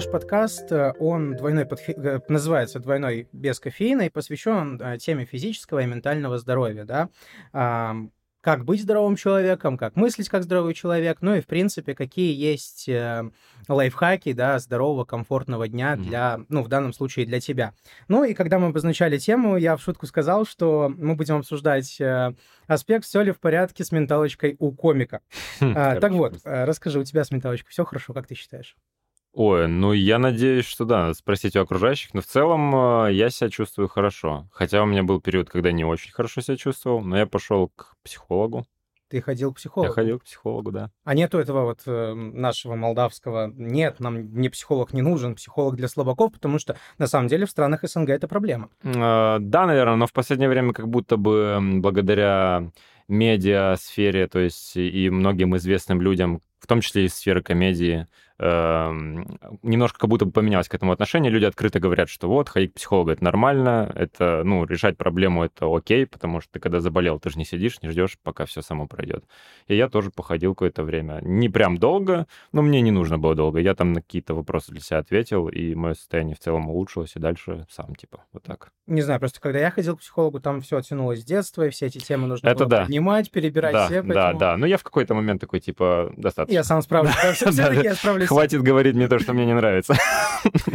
Наш подкаст, э, он двойной подфи... Э, называется «Двойной без кофеина» и посвящен э, теме физического и ментального здоровья, да как быть здоровым человеком, как мыслить как здоровый человек, ну и, в принципе, какие есть э, лайфхаки, да, здорового, комфортного дня для, ну, в данном случае для тебя. Ну и когда мы обозначали тему, я в шутку сказал, что мы будем обсуждать э, аспект, все ли в порядке с менталочкой у комика. А, так вот, э, расскажи, у тебя с менталочкой все хорошо, как ты считаешь? Ой, ну я надеюсь, что да, надо спросить у окружающих, но в целом э, я себя чувствую хорошо. Хотя у меня был период, когда не очень хорошо себя чувствовал, но я пошел к психологу. Ты ходил к психологу? Я ходил к психологу, да. А нету этого вот э, нашего молдавского, нет, нам не психолог не нужен, психолог для слабаков, потому что на самом деле в странах СНГ это проблема. Э, да, наверное, но в последнее время как будто бы благодаря медиа сфере, то есть и многим известным людям, в том числе из сферы комедии, Эм, немножко как будто бы поменялось к этому отношение. Люди открыто говорят, что вот, ходить к психологу — это нормально, это, ну, решать проблему — это окей, потому что ты, когда заболел, ты же не сидишь, не ждешь, пока все само пройдет. И я тоже походил какое-то время. Не прям долго, но мне не нужно было долго. Я там на какие-то вопросы для себя ответил, и мое состояние в целом улучшилось, и дальше сам, типа, вот так. Не знаю, просто когда я ходил к психологу, там все оттянулось с детства, и все эти темы нужно это было да. поднимать, перебирать да, все. Поэтому... Да, да, но я в какой-то момент такой, типа, достаточно. Я сам справлюсь. Все-таки я справлюсь Хватит говорить мне то, что мне не нравится.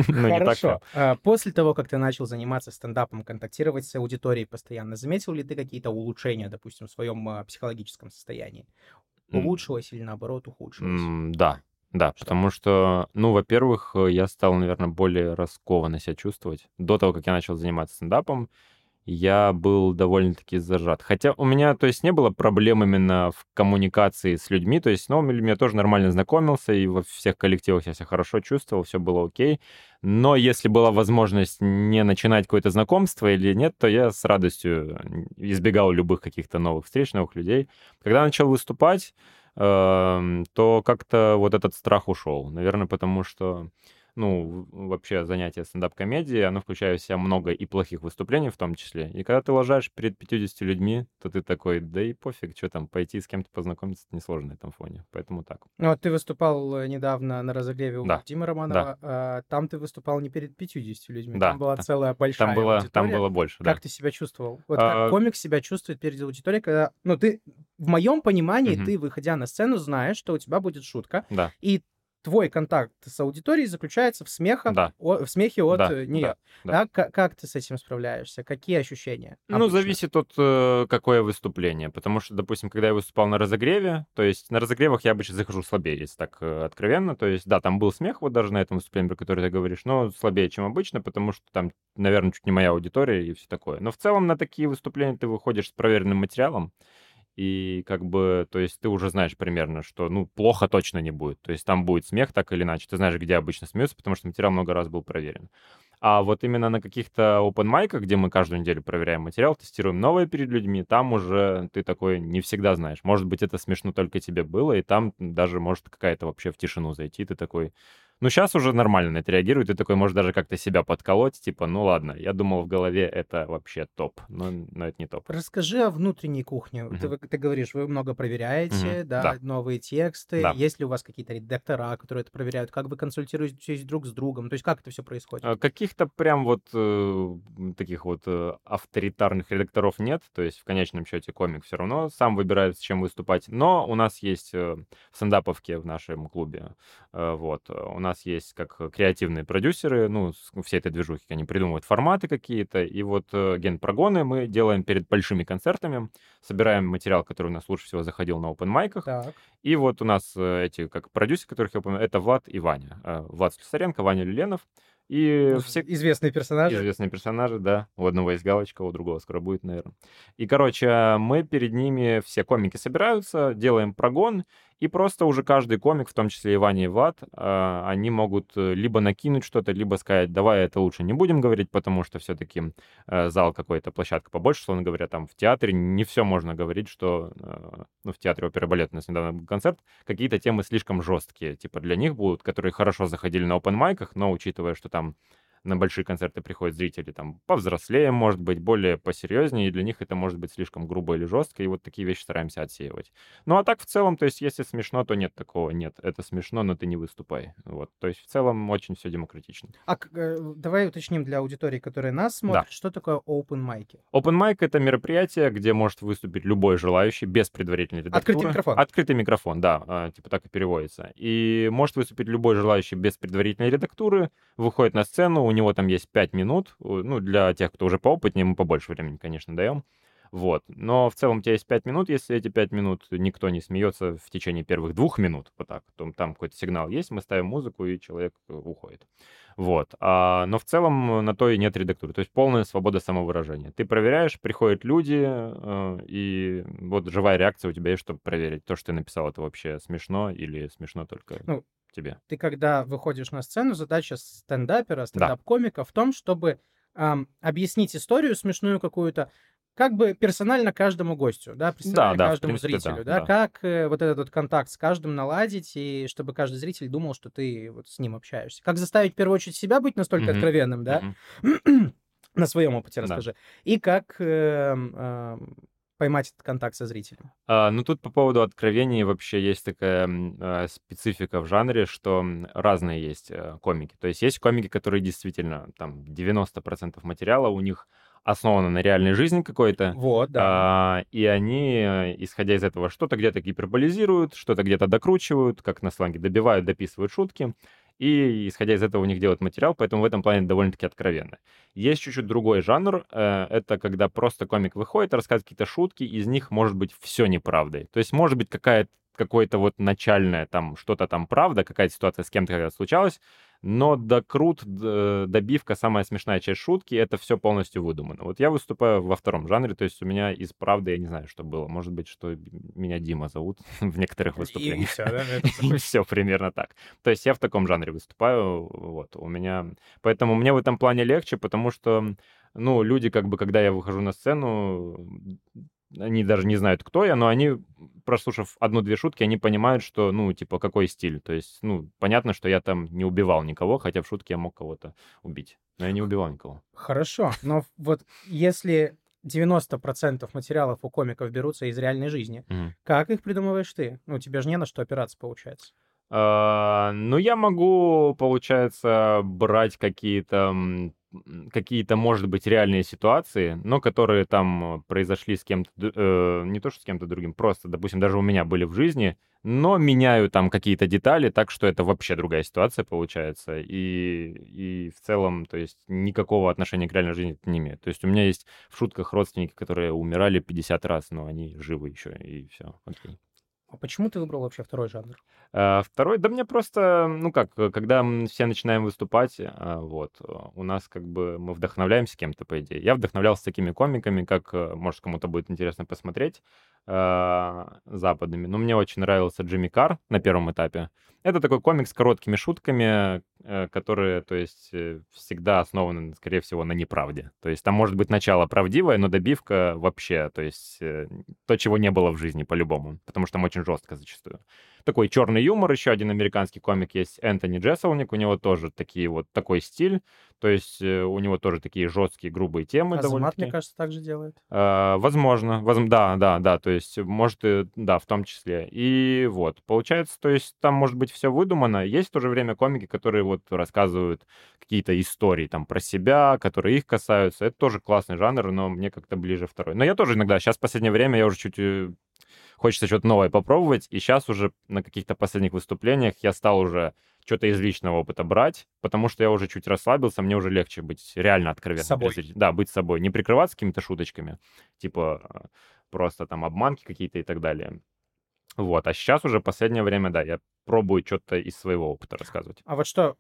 Ну, Хорошо. А, после того, как ты начал заниматься стендапом, контактировать с аудиторией постоянно, заметил ли ты какие-то улучшения, допустим, в своем а, психологическом состоянии? Улучшилось или наоборот ухудшилось? Да, да, что? потому что, ну, во-первых, я стал, наверное, более раскованно себя чувствовать. До того, как я начал заниматься стендапом, я был довольно-таки зажат. Хотя у меня, то есть, не было проблем именно в коммуникации с людьми, то есть новыми людьми я тоже нормально знакомился, и во всех коллективах я себя хорошо чувствовал, все было окей. Но если была возможность не начинать какое-то знакомство или нет, то я с радостью избегал любых каких-то новых встреч, новых людей. Когда начал выступать, э, то как-то вот этот страх ушел. Наверное, потому что ну, вообще занятие стендап-комедией, оно включает в себя много и плохих выступлений в том числе. И когда ты ложаешь перед 50 людьми, то ты такой, да и пофиг, что там, пойти с кем-то познакомиться, это несложно на этом фоне. Поэтому так. Ну, вот ты выступал э, недавно на разогреве у да. Димы Романова. Да. Там ты выступал не перед 50 людьми, да. там была целая большая там было, аудитория. Там было больше, да. Как ты себя чувствовал? Вот а... как комик себя чувствует перед аудиторией, когда, ну, ты, в моем понимании, угу. ты, выходя на сцену, знаешь, что у тебя будет шутка, да. и твой контакт с аудиторией заключается в, смеха, да. о, в смехе от да, нее. Да, да. Как, как ты с этим справляешься? Какие ощущения? Ну, обычно? зависит от э, какое выступление. Потому что, допустим, когда я выступал на разогреве, то есть на разогревах я обычно захожу слабее, если так э, откровенно. То есть, да, там был смех вот даже на этом выступлении, про которое ты говоришь, но слабее, чем обычно, потому что там, наверное, чуть не моя аудитория и все такое. Но в целом на такие выступления ты выходишь с проверенным материалом, и как бы, то есть ты уже знаешь примерно, что, ну, плохо точно не будет. То есть там будет смех так или иначе. Ты знаешь, где обычно смеются, потому что материал много раз был проверен. А вот именно на каких-то open майках, где мы каждую неделю проверяем материал, тестируем новое перед людьми, там уже ты такой не всегда знаешь. Может быть, это смешно только тебе было, и там даже может какая-то вообще в тишину зайти. Ты такой, ну, сейчас уже нормально на это реагирует, ты такой можешь даже как-то себя подколоть, типа, ну ладно, я думал в голове это вообще топ, но, но это не топ. Расскажи о внутренней кухне. Угу. Ты, ты говоришь, вы много проверяете, угу. да, да, новые тексты. Да. Есть ли у вас какие-то редактора, которые это проверяют? Как вы консультируетесь друг с другом? То есть как это все происходит? А, каких-то прям вот э, таких вот э, авторитарных редакторов нет, то есть в конечном счете комик все равно сам выбирает, с чем выступать, но у нас есть э, в стендаповке в нашем клубе, э, вот, у нас есть как креативные продюсеры, ну, все этой движухи, они придумывают форматы какие-то, и вот э, генпрогоны мы делаем перед большими концертами, собираем материал, который у нас лучше всего заходил на open майках, и вот у нас э, эти, как продюсеры, которых я упомянул, это Влад и Ваня. Э, Влад Слюсаренко, Ваня Люленов, и ну, все... Известные персонажи. Известные персонажи, да. У одного есть галочка, у другого скоро будет, наверное. И, короче, мы перед ними, все комики собираются, делаем прогон, и просто уже каждый комик, в том числе и Ваня и Влад, а, они могут э, либо накинуть что-то, либо сказать, давай это лучше не будем говорить, потому что все-таки э, зал какой-то, площадка побольше, словно говоря, там в театре не все можно говорить, что, э, ну, в театре оперы балет у нас недавно был концерт, какие-то темы слишком жесткие, типа для них будут, которые хорошо заходили на open майках, но учитывая, что там на большие концерты приходят зрители там повзрослее, может быть, более посерьезнее, и для них это может быть слишком грубо или жестко, и вот такие вещи стараемся отсеивать. Ну а так в целом, то есть если смешно, то нет такого, нет, это смешно, но ты не выступай. Вот, то есть в целом очень все демократично. А э, давай уточним для аудитории, которая нас смотрит, да. что такое open mic? Open mic — это мероприятие, где может выступить любой желающий без предварительной редактуры. Открытый микрофон. Открытый микрофон, да, а, типа так и переводится. И может выступить любой желающий без предварительной редактуры, выходит на сцену, у него там есть 5 минут, ну, для тех, кто уже поопытнее, мы побольше времени, конечно, даем. Вот. Но в целом у тебя есть 5 минут, если эти 5 минут никто не смеется в течение первых двух минут, вот так, то там какой-то сигнал есть, мы ставим музыку, и человек э, уходит. Вот. А, но в целом на то и нет редактуры. То есть полная свобода самовыражения. Ты проверяешь, приходят люди, э, и вот живая реакция у тебя есть, чтобы проверить, то, что ты написал, это вообще смешно или смешно только ну, тебе. Ты когда выходишь на сцену, задача стендапера, стендап-комика да. в том, чтобы эм, объяснить историю смешную какую-то, как бы персонально каждому гостю, да, да, да, каждому принципе, зрителю, да, да, да. как э, вот этот вот контакт с каждым наладить, и чтобы каждый зритель думал, что ты вот с ним общаешься. Как заставить в первую очередь себя быть настолько mm-hmm. откровенным, да, mm-hmm. на своем опыте да. расскажи, и как э, э, поймать этот контакт со зрителем. А, ну тут по поводу откровений вообще есть такая э, специфика в жанре, что разные есть э, комики. То есть есть комики, которые действительно там 90% материала у них основана на реальной жизни какой-то. Вот, да. А, и они, исходя из этого, что-то где-то гиперболизируют, что-то где-то докручивают, как на сланге, добивают, дописывают шутки. И, исходя из этого, у них делают материал, поэтому в этом плане довольно-таки откровенно. Есть чуть-чуть другой жанр. Э, это когда просто комик выходит, рассказывает какие-то шутки, из них может быть все неправдой. То есть может быть какая-то какое-то вот начальное там что-то там правда, какая-то ситуация с кем-то когда случалась, но докрут, добивка, самая смешная часть шутки, это все полностью выдумано. Вот я выступаю во втором жанре, то есть у меня из правды я не знаю, что было. Может быть, что меня Дима зовут в некоторых выступлениях. И все, да? И все примерно так. То есть я в таком жанре выступаю, вот, у меня... Поэтому мне в этом плане легче, потому что, ну, люди, как бы, когда я выхожу на сцену, они даже не знают, кто я, но они, прослушав одну-две шутки, они понимают, что, ну, типа, какой стиль. То есть, ну, понятно, что я там не убивал никого, хотя в шутке я мог кого-то убить. Но я не убивал никого. Хорошо, но вот если 90% материалов у комиков берутся из реальной жизни, как их придумываешь ты? Ну, тебе же не на что опираться, получается. А, ну, я могу, получается, брать какие-то какие-то, может быть, реальные ситуации, но которые там произошли с кем-то, э, не то что с кем-то другим, просто, допустим, даже у меня были в жизни, но меняю там какие-то детали, так что это вообще другая ситуация получается. И, и в целом, то есть, никакого отношения к реальной жизни это не имеет. То есть у меня есть в шутках родственники, которые умирали 50 раз, но они живы еще, и все, окей. А почему ты выбрал вообще второй жанр? А, второй, да мне просто, ну как, когда мы все начинаем выступать, а, вот, у нас как бы мы вдохновляемся кем-то, по идее. Я вдохновлялся такими комиками, как, э, может, кому-то будет интересно посмотреть, а, западными. Но мне очень нравился Джимми Кар на первом этапе. Это такой комик с короткими шутками, э, которые, то есть, э, всегда основаны, скорее всего, на неправде. То есть там может быть начало правдивое, но добивка вообще, то есть то, чего не было в жизни по-любому, потому что там очень жестко зачастую такой черный юмор. Еще один американский комик есть Энтони Джесселник. У него тоже такие вот такой стиль. То есть э, у него тоже такие жесткие, грубые темы. Азамат, мне кажется, так же делает. А, возможно. Воз... Да, да, да. То есть, может, и, да, в том числе. И вот, получается, то есть там может быть все выдумано. Есть в то же время комики, которые вот рассказывают какие-то истории там про себя, которые их касаются. Это тоже классный жанр, но мне как-то ближе второй. Но я тоже иногда, сейчас в последнее время я уже чуть э, хочется что-то новое попробовать. И сейчас уже на каких-то последних выступлениях я стал уже что-то из личного опыта брать, потому что я уже чуть расслабился, мне уже легче быть реально откровенным. Собой. Да, быть собой. Не прикрываться какими-то шуточками, типа просто там обманки какие-то и так далее. Вот, а сейчас уже последнее время, да, я пробую что-то из своего опыта рассказывать. А вот что,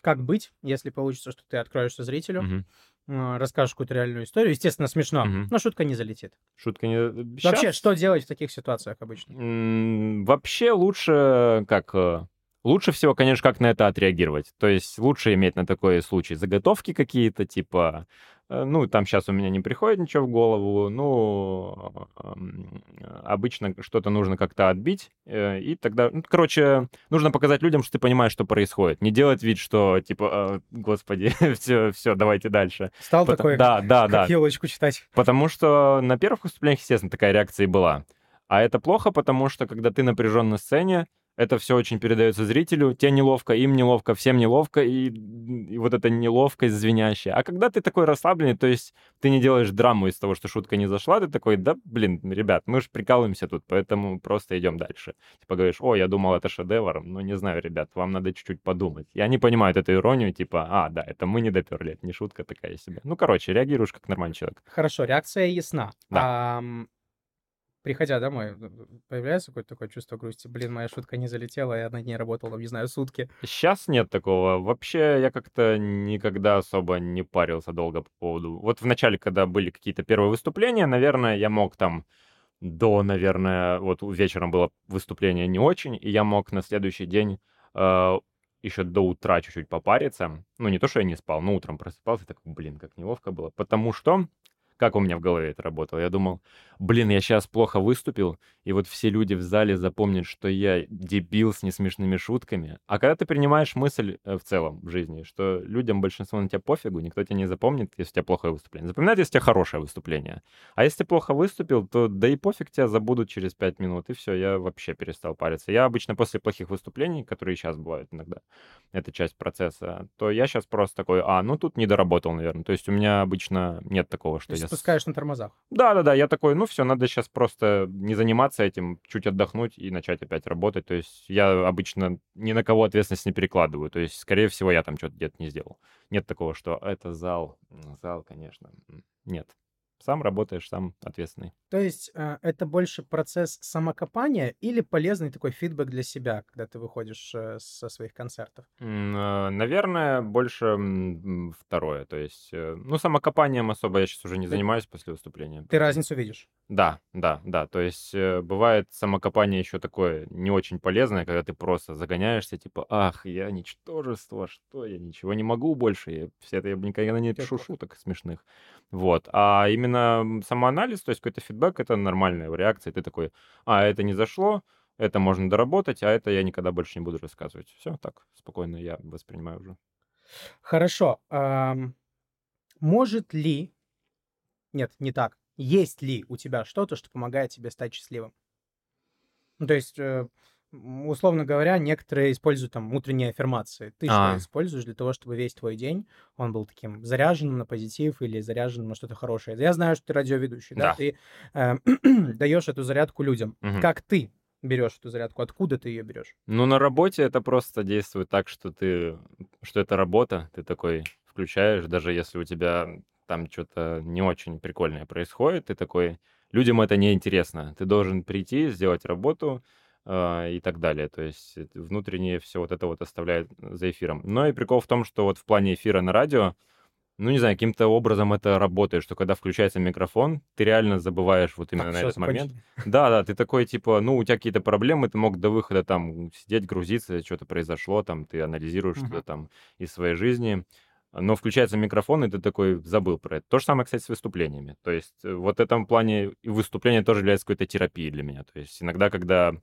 как быть, если получится, что ты откроешься зрителю, угу. А, расскажешь какую-то реальную историю. Естественно, смешно, угу. но шутка не залетит. Шутка не... Сейчас... Вообще, что делать в таких ситуациях обычно? М-м, вообще лучше, как... Э, лучше всего, конечно, как на это отреагировать. То есть лучше иметь на такой случай заготовки какие-то, типа, э, ну, там сейчас у меня не приходит ничего в голову, ну, обычно что-то нужно как-то отбить, э, и тогда, ну, короче, нужно показать людям, что ты понимаешь, что происходит. Не делать вид, что, типа, «А, господи, все, все, давайте дальше. Стал такой, Да, да, да. как елочку читать. Потому что на первых выступлениях, естественно, такая реакция и была. А это плохо, потому что когда ты напряжен на сцене, это все очень передается зрителю, тебе неловко, им неловко, всем неловко, и, и вот эта неловкость звенящая. А когда ты такой расслабленный, то есть ты не делаешь драму из того, что шутка не зашла, ты такой, да, блин, ребят, мы же прикалываемся тут, поэтому просто идем дальше. Типа говоришь, о, я думал, это шедевр, ну не знаю, ребят, вам надо чуть-чуть подумать. И они понимают эту иронию, типа, а, да, это мы не доперли, это не шутка такая себе. Ну, короче, реагируешь как нормальный человек. Хорошо, реакция ясна. Да. Ам, приходя домой, появляется какое-то такое чувство грусти? Блин, моя шутка не залетела, я над ней работал, там, не знаю, сутки. Сейчас нет такого. Вообще, я как-то никогда особо не парился долго по поводу... Вот в начале, когда были какие-то первые выступления, наверное, я мог там до, наверное, вот вечером было выступление не очень, и я мог на следующий день э, еще до утра чуть-чуть попариться. Ну, не то, что я не спал, но утром просыпался, так, блин, как неловко было. Потому что как у меня в голове это работало? Я думал, блин, я сейчас плохо выступил, и вот все люди в зале запомнят, что я дебил с несмешными шутками. А когда ты принимаешь мысль э, в целом в жизни, что людям большинство на тебя пофигу, никто тебя не запомнит, если у тебя плохое выступление. Запоминают, если у тебя хорошее выступление. А если ты плохо выступил, то да и пофиг тебя забудут через пять минут, и все, я вообще перестал париться. Я обычно после плохих выступлений, которые сейчас бывают иногда, это часть процесса, то я сейчас просто такой, а, ну тут не доработал, наверное. То есть у меня обычно нет такого, что я спускаешь на тормозах. Да-да-да, я такой, ну все, надо сейчас просто не заниматься этим, чуть отдохнуть и начать опять работать. То есть я обычно ни на кого ответственность не перекладываю. То есть, скорее всего, я там что-то где-то не сделал. Нет такого, что это зал. Зал, конечно. Нет. Сам работаешь, сам ответственный. То есть э, это больше процесс самокопания или полезный такой фидбэк для себя, когда ты выходишь э, со своих концертов? Э, Наверное, больше второе. То есть, ну, самокопанием особо я сейчас уже не занимаюсь после выступления. ты разницу видишь? Да, да, да. То есть э, бывает самокопание еще такое не очень полезное, когда ты просто загоняешься, типа, ах, я ничтожество, что я ничего не могу больше, я, все это я никогда не пишу шуток смешных. Вот. А именно самоанализ, то есть какой-то фидбэк, это нормальная реакция. Ты такой, а, это не зашло, это можно доработать, а это я никогда больше не буду рассказывать. Все, так, спокойно я воспринимаю уже. Хорошо. может ли... Нет, не так. Есть ли у тебя что-то, что помогает тебе стать счастливым? Ну, то есть, э, условно говоря, некоторые используют там утренние аффирмации. Ты что А, используешь для того, чтобы весь твой день он был таким заряженным на позитив или заряженным на что-то хорошее? Я знаю, что ты радиоведущий, да? да. Ты э, даешь эту зарядку людям. Мгм. Как ты берешь эту зарядку? Откуда ты ее берешь? Ну, на работе это просто действует так, что ты, что это работа, ты такой включаешь, даже если у тебя там что-то не очень прикольное происходит, ты такой, людям это не интересно, ты должен прийти, сделать работу э, и так далее, то есть это внутреннее все вот это вот оставляет за эфиром. Но и прикол в том, что вот в плане эфира на радио, ну, не знаю, каким-то образом это работает, что когда включается микрофон, ты реально забываешь вот именно Так, на этот момент, закончили. да, да, ты такой, типа, ну, у тебя какие-то проблемы, ты мог до выхода там сидеть, грузиться, что-то произошло, там, ты анализируешь что-то Мгм. там из своей жизни, но включается микрофон, и ты такой забыл про это. То же самое, кстати, с выступлениями. То есть э, вот в этом плане и выступление тоже является какой-то терапией для меня. То есть иногда, когда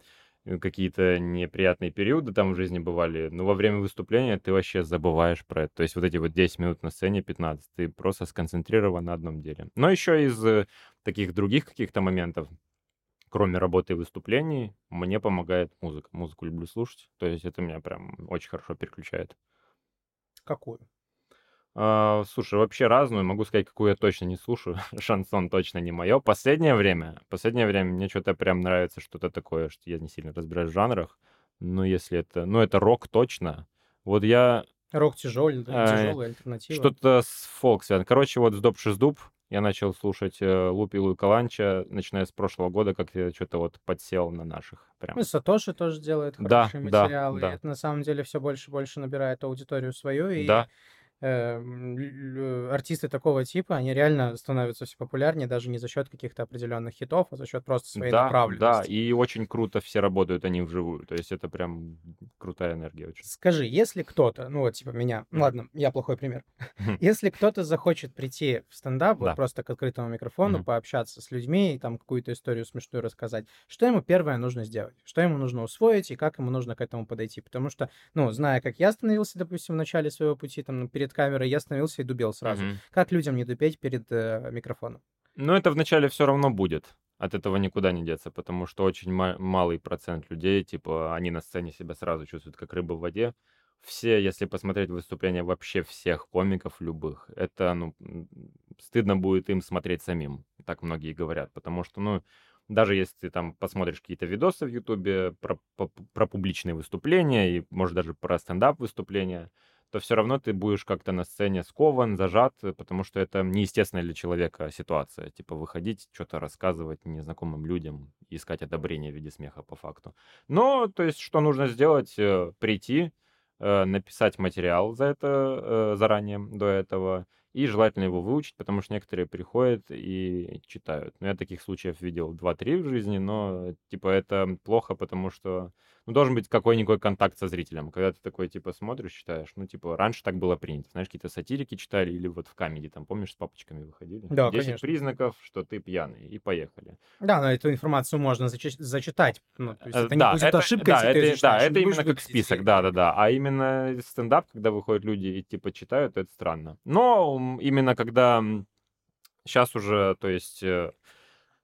э, какие-то неприятные периоды там в жизни бывали, но во время выступления ты вообще забываешь про это. То есть вот эти вот 10 минут на сцене, 15, ты просто сконцентрирован на одном деле. Но еще из э, таких других каких-то моментов, кроме работы и выступлений, мне помогает музыка. Музыку люблю слушать, то есть это меня прям очень хорошо переключает. Какую? А, слушай, вообще разную. Могу сказать, какую я точно не слушаю. Шансон точно не мое. Последнее время, последнее время мне что-то прям нравится что-то такое, что я не сильно разбираюсь в жанрах. Но если это, ну это рок точно. Вот я Рок тяжелый, э, тяжелый, альтернатива. что-то с фолк связано. Короче, вот с Доп Шиздуб я начал слушать э, Лупилу и Каланча, начиная с прошлого года, как я что-то вот подсел на наших. Прям. Ну, Сатоши тоже делает Да, хорошие да, материалы. и да, это на самом деле все больше и больше набирает аудиторию свою. И да. Э, артисты такого типа, они реально становятся все популярнее даже не за счет каких-то определенных хитов, а за счет просто своей Да, да, направленности. и очень круто все работают они вживую. То есть это прям крутая энергия очень. Скажи, если кто-то, ну вот типа меня, Мгм. ладно, я плохой пример, если кто-то захочет прийти в стендап, вот Да. просто к открытому микрофону, пообщаться с людьми и там какую-то историю смешную рассказать, что ему первое нужно сделать? Что ему нужно усвоить и как ему нужно к этому подойти? Потому что, ну, зная, как я становился, допустим, в начале своего пути там перед камерой, я становился и дубел сразу. Мгм. Как людям не дупеть перед э, микрофоном? Но это вначале все равно будет. От этого никуда не деться, потому что очень ма- малый процент людей, типа, они на сцене себя сразу чувствуют как рыба в воде. Все, если посмотреть выступления вообще всех комиков любых, это, ну, стыдно будет им смотреть самим, так многие говорят, потому что, ну, даже если ты там посмотришь какие-то видосы в Ютубе про, по- про публичные выступления и, может, даже про стендап выступления, то все равно ты будешь как-то на сцене скован, зажат, э, потому что это неестественная для человека ситуация. Типа выходить, что-то рассказывать незнакомым людям, искать одобрение в виде смеха по факту. Но, то есть, что нужно сделать? Э, Прийти, э, написать материал за это заранее, до этого, и желательно его выучить, потому что некоторые приходят и читают. Ну, я таких случаев видел 2-3 в жизни, но, типа, это плохо, потому что ну, должен быть какой-никакой контакт со зрителем. Когда ты такой, типа, смотришь, читаешь, ну, типа, раньше так было принято. Знаешь, какие-то сатирики читали или вот в камеди, там, помнишь, с папочками выходили? Да, 10 конечно. признаков, что ты пьяный, и поехали. Да, но эту информацию можно зачи- зачитать. Ну, то есть Э, это не да, будет это, ошибкой, да, если ты это, да, зачитаешь, это не именно как список, феей. да, да, да. А именно стендап, когда выходят люди и типа читают, это странно. Но именно когда сейчас уже, то есть э,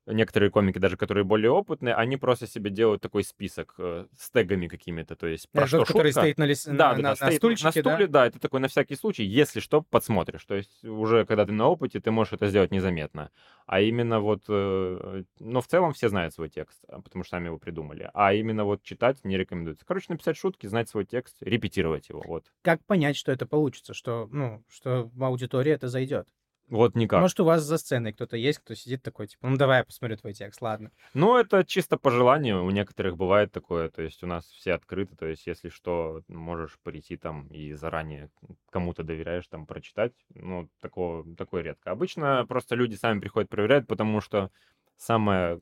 некоторые комики, даже которые более опытные, они просто себе делают такой список э, с тегами какими-то, то есть про Это что тот, который шутка. стоит на, лис- Да, на, да, на- да, на стоит стульчике, на стуле, да? да, это такой на всякий случай, если что, подсмотришь. То есть уже когда ты на опыте, ты можешь это сделать незаметно. А именно вот, э, ну, в целом все знают свой текст, а, потому что сами его придумали. А именно вот читать не рекомендуется. Короче, написать шутки, знать свой текст, репетировать его, вот. Как понять, что это получится, что, ну, что в аудитории это зайдет? Вот никак. Может, у вас за сценой кто-то есть, кто сидит такой, типа, ну, давай я посмотрю твой текст, ладно. Ну, это чисто по желанию. У некоторых бывает такое. То есть у нас все открыты. То есть если что, можешь прийти там и заранее кому-то доверяешь там прочитать. Ну, такого, такое редко. Обычно просто люди сами приходят, проверяют, потому что самая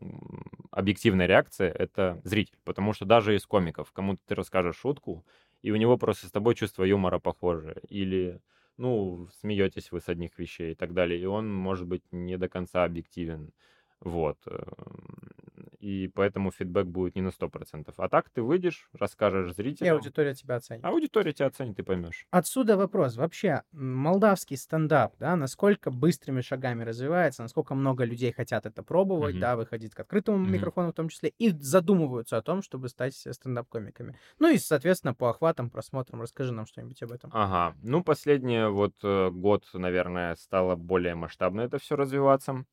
объективная реакция — это зритель. Потому что даже из комиков кому-то ты расскажешь шутку, и у него просто с тобой чувство юмора похоже. Или ну, смеетесь вы с одних вещей и так далее, и он может быть не до конца объективен. Вот. эм, И поэтому фидбэк будет не на 100%. А так ты выйдешь, расскажешь И зрителям, аудитория тебя оценит. аудитория тебя оценит, ты поймешь. Отсюда вопрос. Вообще, молдавский стендап, да, насколько быстрыми шагами развивается, насколько много людей хотят это пробовать, Мгм. да, выходить к открытому Мгм. микрофону в том числе, и задумываются о том, чтобы стать э, стендап-комиками. Ну и, соответственно, по охватам, просмотрам, расскажи нам что-нибудь об этом. Ага. Ну, последний вот э, год, наверное, стало более масштабно это все развиваться.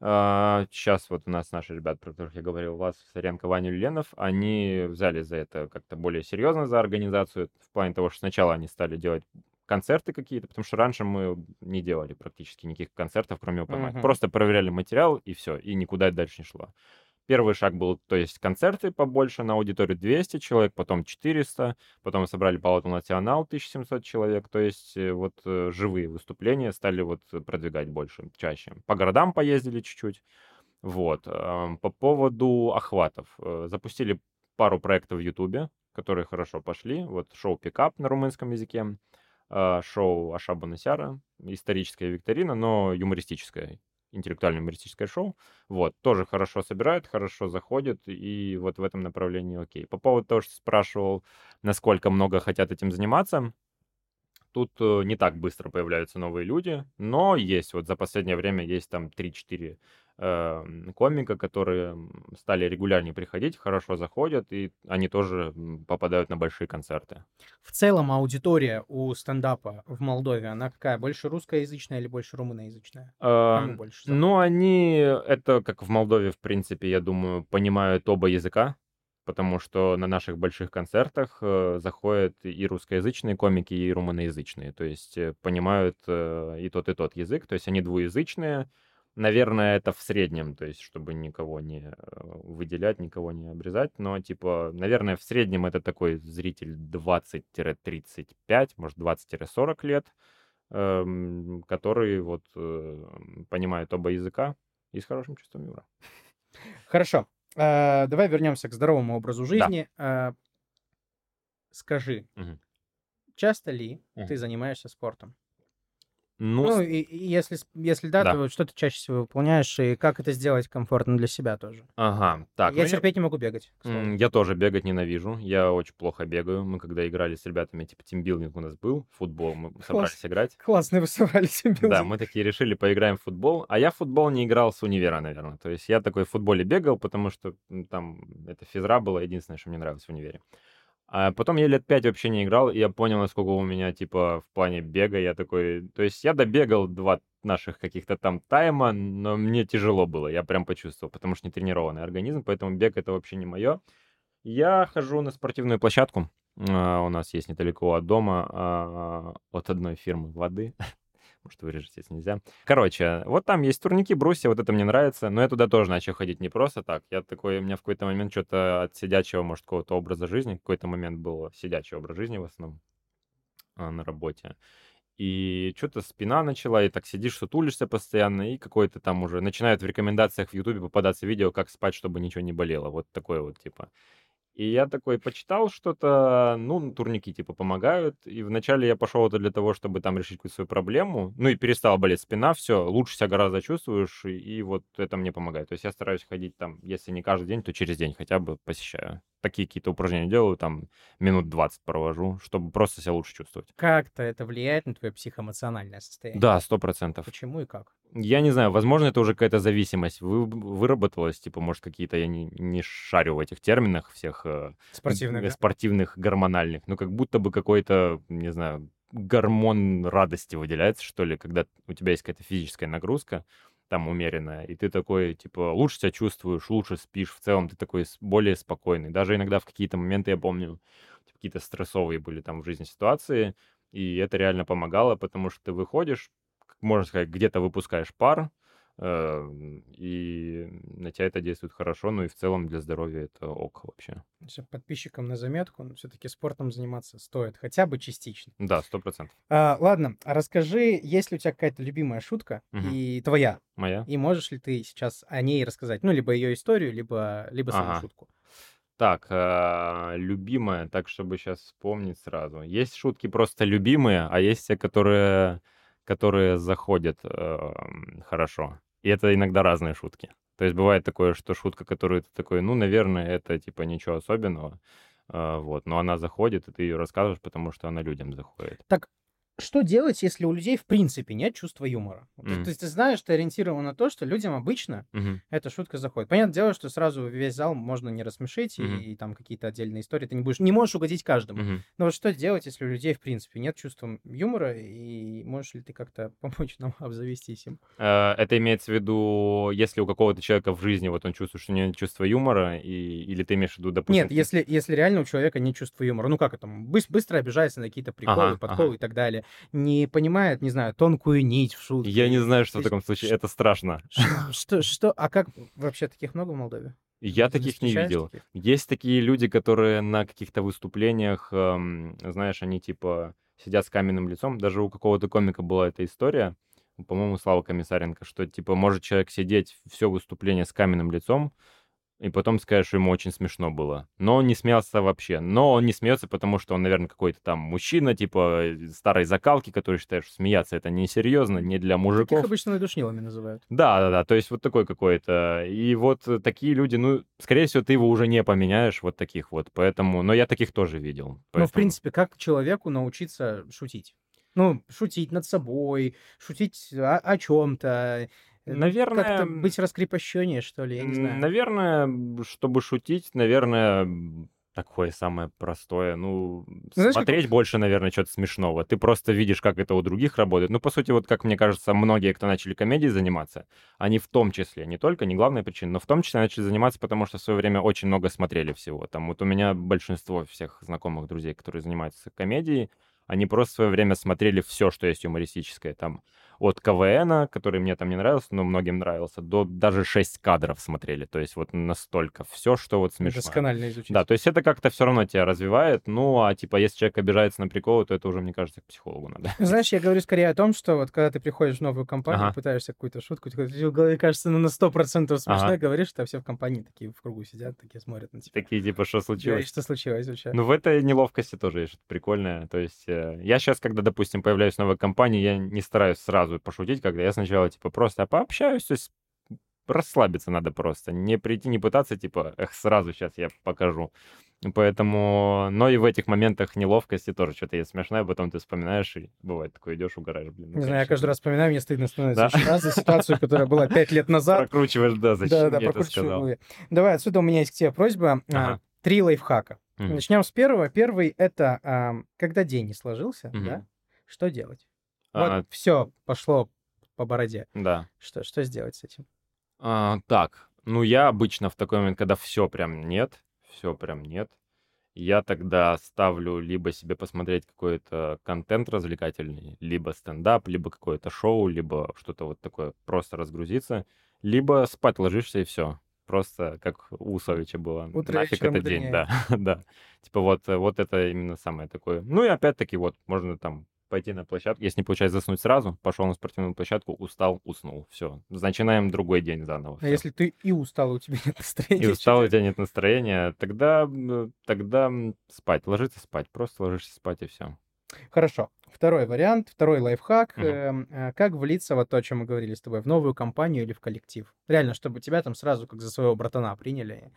Сейчас вот у нас наши ребята, про которых я говорил, Влад Саренко, Ваня Люленов, они взяли за это как-то более серьезно, за организацию, в плане того, что сначала они стали делать концерты какие-то, потому что раньше мы не делали практически никаких концертов, кроме open mic. Мгм. Просто проверяли материал, и все, и никуда дальше не шло. Первый шаг был, то есть концерты побольше, на аудиторию 200 человек, потом 400, потом собрали Палату Национал 1700 человек, то есть э, вот э, живые выступления стали вот продвигать больше, чаще. По городам поездили чуть-чуть. Вот. По поводу охватов. Э, Запустили пару проектов в Ютубе, которые хорошо пошли. Вот шоу «Пикап» на румынском языке, шоу Ашаба Насяра, историческая викторина, но юмористическая, интеллектуально-юмористическое шоу. Вот, тоже хорошо собирают, хорошо заходят, и вот в этом направлении окей. По поводу того, что спрашивал, насколько много хотят этим заниматься, тут э, не так быстро появляются новые люди, но есть, вот за последнее время есть там 3-4 э, комика, которые стали регулярнее приходить, хорошо заходят, и они тоже попадают на большие концерты. В целом аудитория у стендапа в Молдове, она какая? Больше русскоязычная или больше румыноязычная? Кому больше? Ну, они, это как в Молдове, в принципе, я думаю, понимают оба языка, потому что на наших больших концертах э, заходят и русскоязычные комики, и румыноязычные, то есть э, понимают э, и тот, и тот язык, то есть они двуязычные. Наверное, это в среднем, то есть чтобы никого не выделять, никого не обрезать, но, типа, наверное, в среднем это такой зритель 20-35, может, 20-40 лет, эм, которые вот понимают оба языка и с хорошим чувством юмора. Хорошо. Э, давай вернемся к здоровому образу жизни. Э, скажи, Мгм. часто ли Мгм. ты занимаешься спортом? Ну, Ну, и, и если, если да, Да. то что ты чаще всего выполняешь, и как это сделать комфортно для себя тоже? ага, так. я ну, терпеть не могу бегать, Я тоже бегать ненавижу. Я очень плохо бегаю. Мы когда играли с ребятами, типа тимбилдинг у нас был, футбол, мы собрались играть. Классно высывали симбиозы. Да, мы такие решили, поиграем в футбол. А я в футбол не играл с универа, наверное. То есть я такой в футболе бегал, потому что м, там это физра было единственное, что мне нравилось в универе. А потом я лет пять вообще не играл, и я понял, насколько у меня, типа, в плане бега я такой... То есть я добегал два наших каких-то там тайма, но мне тяжело было, я прям почувствовал, потому что не тренированный организм, поэтому бег это вообще не мое. Я хожу на спортивную площадку, а, у нас есть недалеко от дома, а, от одной фирмы воды. Может, вырежете, если нельзя. Короче, вот там есть турники, брусья, вот это мне нравится. Но я туда тоже начал ходить не просто так. Я такой, у меня в какой-то момент что-то от сидячего, может, какого-то образа жизни, какой-то момент был сидячий образ жизни в основном а, на работе. И что-то спина начала, и так сидишь, сутулишься постоянно, и какой-то там уже начинают в рекомендациях в Ютубе попадаться видео, как спать, чтобы ничего не болело. Вот такое вот, типа. И я такой почитал что-то, ну, турники типа помогают. И вначале я пошел это для того, чтобы там решить какую-то свою проблему. Ну и перестала болеть спина, все, лучше себя гораздо чувствуешь, и, и вот это мне помогает. То есть я стараюсь ходить там, если не каждый день, то через день хотя бы посещаю. Такие какие-то упражнения делаю, там минут 20 провожу, чтобы просто себя лучше чувствовать. Как-то это влияет на твое психоэмоциональное состояние? Да, сто процентов. Почему и как? Я не знаю, возможно, это уже какая-то зависимость вы, выработалась, типа, может, какие-то, я не, не шарю в этих терминах всех э, Спортивное, г- да? спортивных, гормональных, ну, как будто бы какой-то, не знаю, гормон радости выделяется, что ли, когда у тебя есть какая-то физическая нагрузка, там, умеренная, и ты такой, типа, лучше себя чувствуешь, лучше спишь, в целом ты такой более спокойный. Даже иногда в какие-то моменты, я помню, типа, какие-то стрессовые были там в жизни ситуации, и это реально помогало, потому что ты выходишь, можно сказать, где-то выпускаешь пар, и на тебя это действует хорошо, ну и в целом для здоровья это ок вообще. Подписчикам на заметку, все-таки спортом заниматься стоит, хотя бы частично. Да, сто процентов. А, ладно, расскажи, есть ли у тебя какая-то любимая шутка Мгм. и твоя, Моя? и можешь ли ты сейчас о ней рассказать, ну, либо ее историю, либо, либо саму Ага. шутку? Так, а, любимая, так, чтобы сейчас вспомнить сразу. Есть шутки просто любимые, а есть те, которые, которые заходят эм, хорошо. И это иногда разные шутки. То есть бывает такое, что шутка, которую ты такой, ну, наверное, это типа ничего особенного, а, вот, но она заходит, и ты ее рассказываешь, потому что она людям заходит. Что делать, если у людей в принципе нет чувства юмора? Мгм. То есть ты знаешь, ты ориентирован на то, что людям обычно Мгм. эта шутка заходит. Понятное дело, что сразу весь зал можно не рассмешить, Мгм. и, там какие-то отдельные истории ты не будешь, не можешь угодить каждому. Мгм. Но вот что делать, если у людей в принципе нет чувства юмора, и можешь ли ты как-то помочь нам обзавестись им? Э, Это имеется в виду, если у какого-то человека в жизни вот он чувствует, что у него нет чувства юмора, и, или ты имеешь в виду, допустим... Нет, если, если реально у человека нет чувства юмора, ну как это, быс- быстро обижается на какие-то приколы, Ага, подколы ага. и так далее, не понимает, не знаю, тонкую нить в шутке. Я не знаю, что в таком случае, это страшно. Что, что, а как вообще таких много в Молдове? Я Ты таких не встречаешь видел. таких? Есть такие люди, которые на каких-то выступлениях, эм, знаешь, они типа сидят с каменным лицом. Даже у какого-то комика была эта история, по-моему, Слава Комиссаренко, что типа может человек сидеть все выступление с каменным лицом, и потом что ему очень смешно было. Но он не смеялся вообще. Но он не смеется, потому что он, наверное, какой-то там мужчина, типа э, старой закалки, который считает, что смеяться это несерьезно, не для мужиков. обычно душнилами называют. Да, да, да, то есть вот такой какой-то. И вот э, такие люди, ну, скорее всего, ты его уже не поменяешь, вот таких вот, поэтому... Но я таких тоже видел. Ну, в поэтому- принципе, как человеку научиться шутить? Ну, шутить над собой, шутить о, о чем-то. Наверное, Как-то быть раскрепощеннее, что ли, я не знаю. Наверное, чтобы шутить, наверное, такое самое простое. Ну, знаешь, как смотреть больше, наверное, что-то смешного. Ты просто видишь, как это у других работает. Ну, по сути, вот как мне кажется, многие, кто начали комедией заниматься, они в том числе, не только, не главная причина, но в том числе начали заниматься, потому что в свое время очень много смотрели всего. Там вот у меня большинство всех знакомых друзей, которые занимаются комедией, они просто в свое время смотрели все, что есть юмористическое. Там от КВН, который мне там не нравился, но многим нравился, до даже 6 кадров смотрели. То есть вот настолько все, что вот смешно. Досконально изучить. Да, то есть это как-то все равно тебя развивает. Ну, а типа, если человек обижается на приколы, то это уже, мне кажется, к психологу надо. Знаешь, я говорю скорее о том, что вот когда ты приходишь в новую компанию, ага. пытаешься какую-то шутку, тебе кажется, ну, на 100% смешно, ага. говоришь, что все в компании такие в кругу сидят, такие смотрят на тебя. Такие, типа, что случилось? Да, что случилось вообще. Ну, в этой неловкости тоже есть что-то прикольное. То есть э, я сейчас, когда, допустим, появляюсь в новой компании, я не стараюсь сразу пошутить, когда я сначала, типа, просто пообщаюсь, то есть расслабиться надо просто. Не прийти, не пытаться, типа, эх, сразу сейчас я покажу. Поэтому, но и в этих моментах неловкости тоже что-то есть смешное, потом ты вспоминаешь, и бывает такое, идешь, угораешь, блин. Ну, не знаю, я каждый раз вспоминаю, мне стыдно становится да? раз за ситуацию, которая была пять лет назад. Прокручиваешь, да, зачем да, да, это сказал. Давай, отсюда у меня есть к тебе просьба. А, ага. Три лайфхака. Mm. Начнем с первого. Первый — это когда день не сложился, mm-hmm. да, что делать? А, вот все пошло по бороде. Да. Что, что сделать с этим? А, так, ну я обычно в такой момент, когда все прям нет, все прям нет, я тогда ставлю либо себе посмотреть какой-то контент развлекательный, либо стендап, либо какое-то шоу, либо что-то вот такое, просто разгрузиться, либо спать ложишься и все. Просто как у Усовича было. Утро Нафиг это день, да, да. Типа вот, вот это именно самое такое. Ну и опять-таки вот можно там пойти на площадку. Если не получается заснуть сразу, пошел на спортивную площадку, устал, уснул. Все. Начинаем другой день заново. А всё. если ты и устал, у тебя нет настроения? И устал, у тебя нет настроения, тогда, тогда спать, ложиться спать. Просто ложишься спать и все. Хорошо. Второй вариант, второй лайфхак. Угу. Э, как влиться, вот то, о чем мы говорили с тобой, в новую компанию или в коллектив? Реально, чтобы тебя там сразу как за своего братана приняли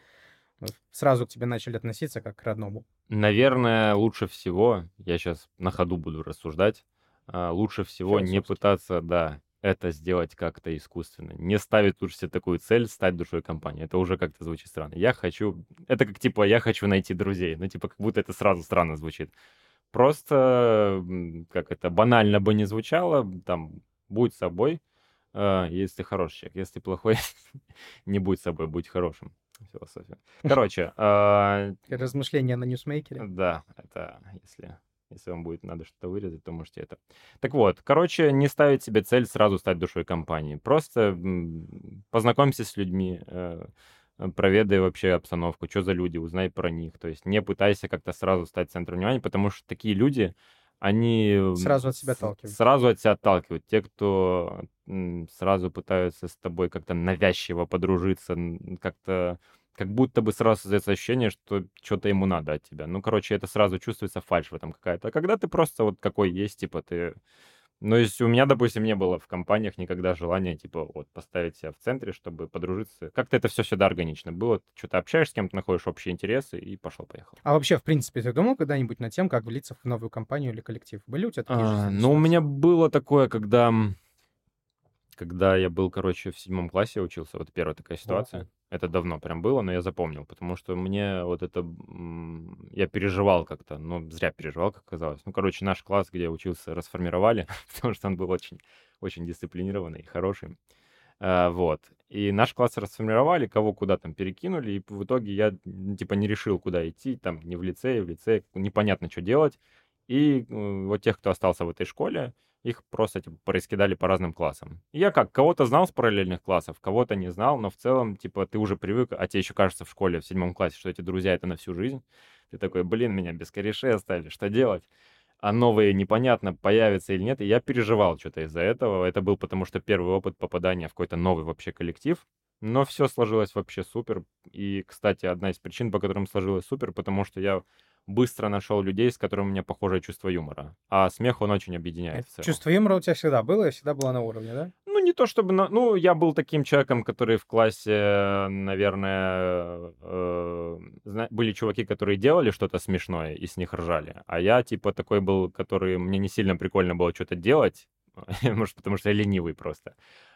сразу к тебе начали относиться как к родному? Наверное, лучше всего, я сейчас на ходу буду рассуждать, а, лучше всего не пытаться, да, это сделать как-то искусственно. Не ставить лучше себе такую цель, стать душой компании. Это уже как-то звучит странно. Я хочу... Это как, типа, я хочу найти друзей. Ну, типа, как будто это сразу странно звучит. Просто, как это банально бы не звучало, там, будь собой, а, если хороший человек. Если плохой, не будь собой, будь хорошим философия. Короче. А, Размышления на ньюсмейкере. Да, это если если вам будет надо что-то вырезать, то можете это. Так вот, короче, не ставить себе цель сразу стать душой компании. Просто познакомься с людьми, э, проведай вообще обстановку, что за люди, узнай про них. То есть не пытайся как-то сразу стать центром внимания, потому что такие люди, они... Сразу от себя отталкивают. Сразу от себя отталкивают. Те, кто сразу пытаются с тобой как-то навязчиво подружиться, как-то как будто бы сразу создается ощущение, что что-то ему надо от тебя. Ну, короче, это сразу чувствуется фальш в этом какая-то. А когда ты просто вот какой есть, типа, ты ну, если у меня, допустим, не было в компаниях никогда желания, типа, вот, поставить себя в центре, чтобы подружиться. Как-то это все всегда органично было. Что-то общаешься с кем-то, находишь общие интересы и пошел-поехал. А вообще, в принципе, ты думал когда-нибудь над тем, как влиться в новую компанию или коллектив? Были у тебя такие а, Ну, у меня было такое, когда... Когда я был, короче, в седьмом классе учился, вот первая такая ситуация. Это давно прям было, но я запомнил, потому что мне вот это... Я переживал как-то, ну, зря переживал, как казалось. Ну, короче, наш класс, где я учился, расформировали, потому что он был очень, очень дисциплинированный и хороший. А, вот. И наш класс расформировали, кого куда там перекинули, и в итоге я, типа, не решил, куда идти, там, не в лицее, в лицее, непонятно, что делать. И вот тех, кто остался в этой школе, их просто типа пораскидали по разным классам. Я как, кого-то знал с параллельных классов, кого-то не знал, но в целом, типа, ты уже привык, а тебе еще кажется в школе, в седьмом классе, что эти друзья — это на всю жизнь. Ты такой, блин, меня без корешей оставили, что делать? А новые непонятно, появятся или нет. И я переживал что-то из-за этого. Это был потому что первый опыт попадания в какой-то новый вообще коллектив. Но все сложилось вообще супер. И, кстати, одна из причин, по которым сложилось супер, потому что я быстро нашел людей, с которыми у меня похожее чувство юмора. А смех, он очень объединяет. Чувство юмора у тебя всегда было и всегда было на уровне, да? Ну, не то чтобы... На... Ну, я был таким человеком, который в классе, наверное... Э, были чуваки, которые делали что-то смешное и с них ржали. А я, типа, такой был, который... Мне не сильно прикольно было что-то делать. Может, потому что я ленивый просто.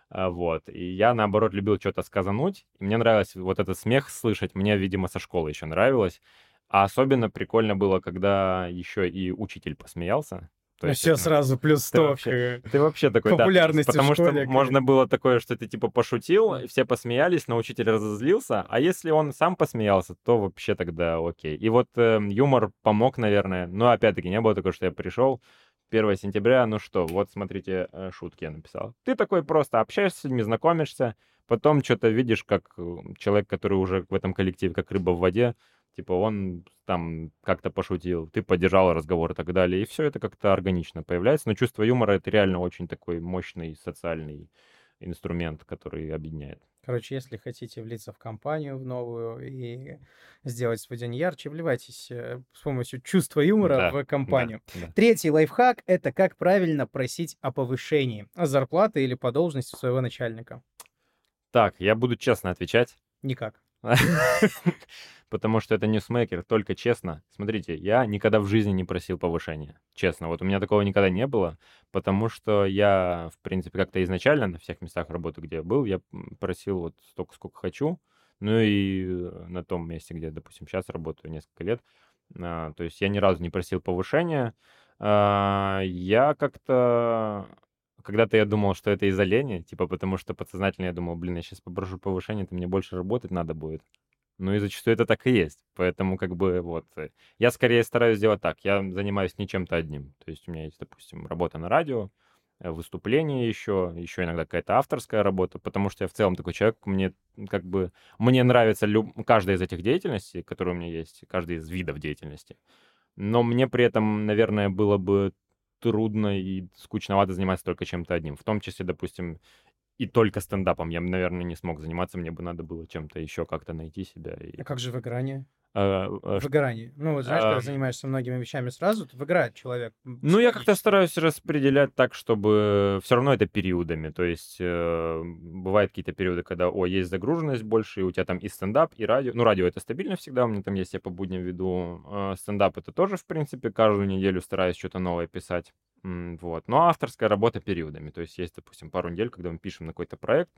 А, вот. И я, наоборот, любил что-то сказануть. И мне нравилось вот этот смех слышать. Мне, видимо, со школы еще нравилось. А особенно прикольно было, когда еще и учитель посмеялся. То есть, все это, сразу плюс 100 ты вообще, ты вообще такой, популярность да, потому что как... можно было такое, что ты типа пошутил, все посмеялись, но учитель разозлился, а если он сам посмеялся, то вообще тогда окей. И вот э, юмор помог, наверное, но опять-таки не было такого, что я пришел, 1 сентября, ну что, вот смотрите, э, шутки я написал. Ты такой просто общаешься с людьми, знакомишься, потом что-то видишь, как э, человек, который уже в этом коллективе, как рыба в воде, типа он там как-то пошутил, ты поддержал разговор и так далее, и все это как-то органично появляется, но чувство юмора — это реально очень такой мощный социальный инструмент, который объединяет. Короче, если хотите влиться в компанию в новую и сделать свой день ярче, вливайтесь э, с помощью чувства юмора Да, в компанию. да, да. Третий лайфхак — это как правильно просить о повышении зарплаты или по должности своего начальника. Так, я буду честно отвечать. Никак. Потому что это ньюсмейкер, только честно. Смотрите, я никогда в жизни не просил повышения. Честно, вот у меня такого никогда не было, потому что я, в принципе, как-то изначально на всех местах работы, где я был, я просил вот столько, сколько хочу. Ну и э, на том месте, где, допустим, сейчас работаю несколько лет, а, то есть я ни разу не просил повышения. А, Я как-то... Когда-то я думал, что это из-за лени, типа потому что подсознательно я думал, блин, я сейчас попрошу повышения, это мне больше работать надо будет. Ну и зачастую это так и есть. Поэтому как бы вот э, я скорее стараюсь сделать так. Я занимаюсь не чем-то одним. То есть у меня есть, допустим, работа на радио, э, выступления еще, еще иногда какая-то авторская работа, потому что я в целом такой человек, мне как бы мне нравится люб- каждая из этих деятельностей, которые у меня есть, каждый из видов деятельности. Но мне при этом, наверное, было бы трудно и скучновато заниматься только чем-то одним. В том числе, допустим, и только стендапом я, бы, наверное, не смог заниматься, мне бы надо было чем-то еще как-то найти себя. И... А как же выгорание? А, а, ш- Выгорание. Ну, вот знаешь, когда а, занимаешься многими вещами сразу, то выгорает человек. Ну, я как-то стараюсь распределять так, чтобы все равно это периодами. То есть э, бывают какие-то периоды, когда, о, есть загруженность больше, и у тебя там и стендап, и радио. Ну, радио это стабильно всегда, у меня там есть, я по будням веду. Э, Стендап это тоже, в принципе, каждую неделю стараюсь что-то новое писать. Вот. Но авторская работа периодами. То есть есть, допустим, пару недель, когда мы пишем на какой-то проект,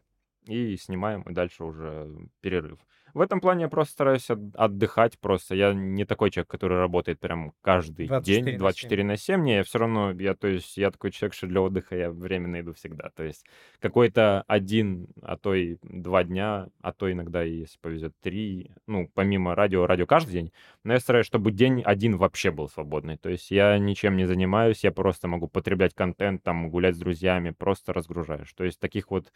и снимаем, и дальше уже перерыв. В этом плане я просто стараюсь от- отдыхать просто. Я не такой человек, который работает прям каждый 24 день, на 24 на 7. Не, я все равно, я, то есть, я такой человек, что для отдыха я время найду всегда. То есть какой-то один, а то и два дня, а то иногда, если повезет, три, ну, помимо радио, радио каждый день, но я стараюсь, чтобы день один вообще был свободный. То есть я ничем не занимаюсь, я просто могу потреблять контент, там, гулять с друзьями, просто разгружаешь. То есть таких вот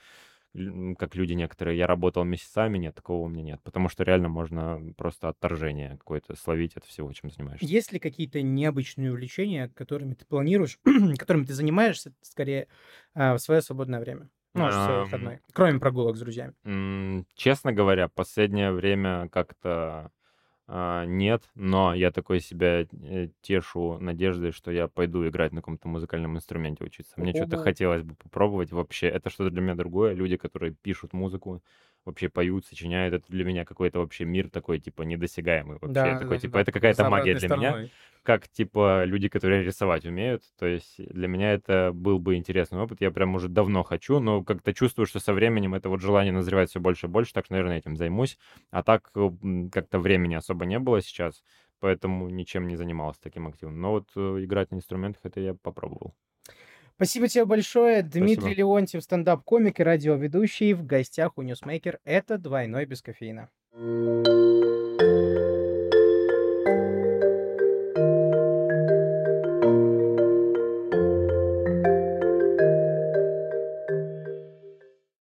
как люди некоторые, я работал месяцами, нет, такого у меня нет, потому что реально можно просто отторжение какое-то словить от всего, чем занимаешься. Есть ли какие-то необычные увлечения, которыми ты планируешь, которыми ты занимаешься, скорее, а, в свое свободное время? Ну, Ам, выходной. Кроме прогулок с друзьями. Честно говоря, последнее время как-то а, нет, но я такой себя э, тешу надеждой, что я пойду играть на каком-то музыкальном инструменте учиться. Мне что-то хотелось бы попробовать вообще. Это что-то для меня другое. Люди, которые пишут музыку, вообще поют, сочиняют, это для меня какой-то вообще мир такой, типа, недосягаемый вообще. Да, такой, да, типа, да, это какая-то магия для меня стороной. как, типа, люди, которые рисовать умеют. То есть для меня это был бы интересный опыт. Я прям уже давно хочу, но как-то чувствую, что со временем это вот желание назревает все больше и больше, так что, наверное, этим займусь. А так как-то времени особо не было сейчас, поэтому ничем не занимался таким активно. Но вот э, играть на инструментах, это я попробовал. Спасибо тебе большое. Дмитрий Спасибо. Леонтьев, стендап-комик и радиоведущий в гостях у Ньюсмейкер. Это «Двойной без кофеина».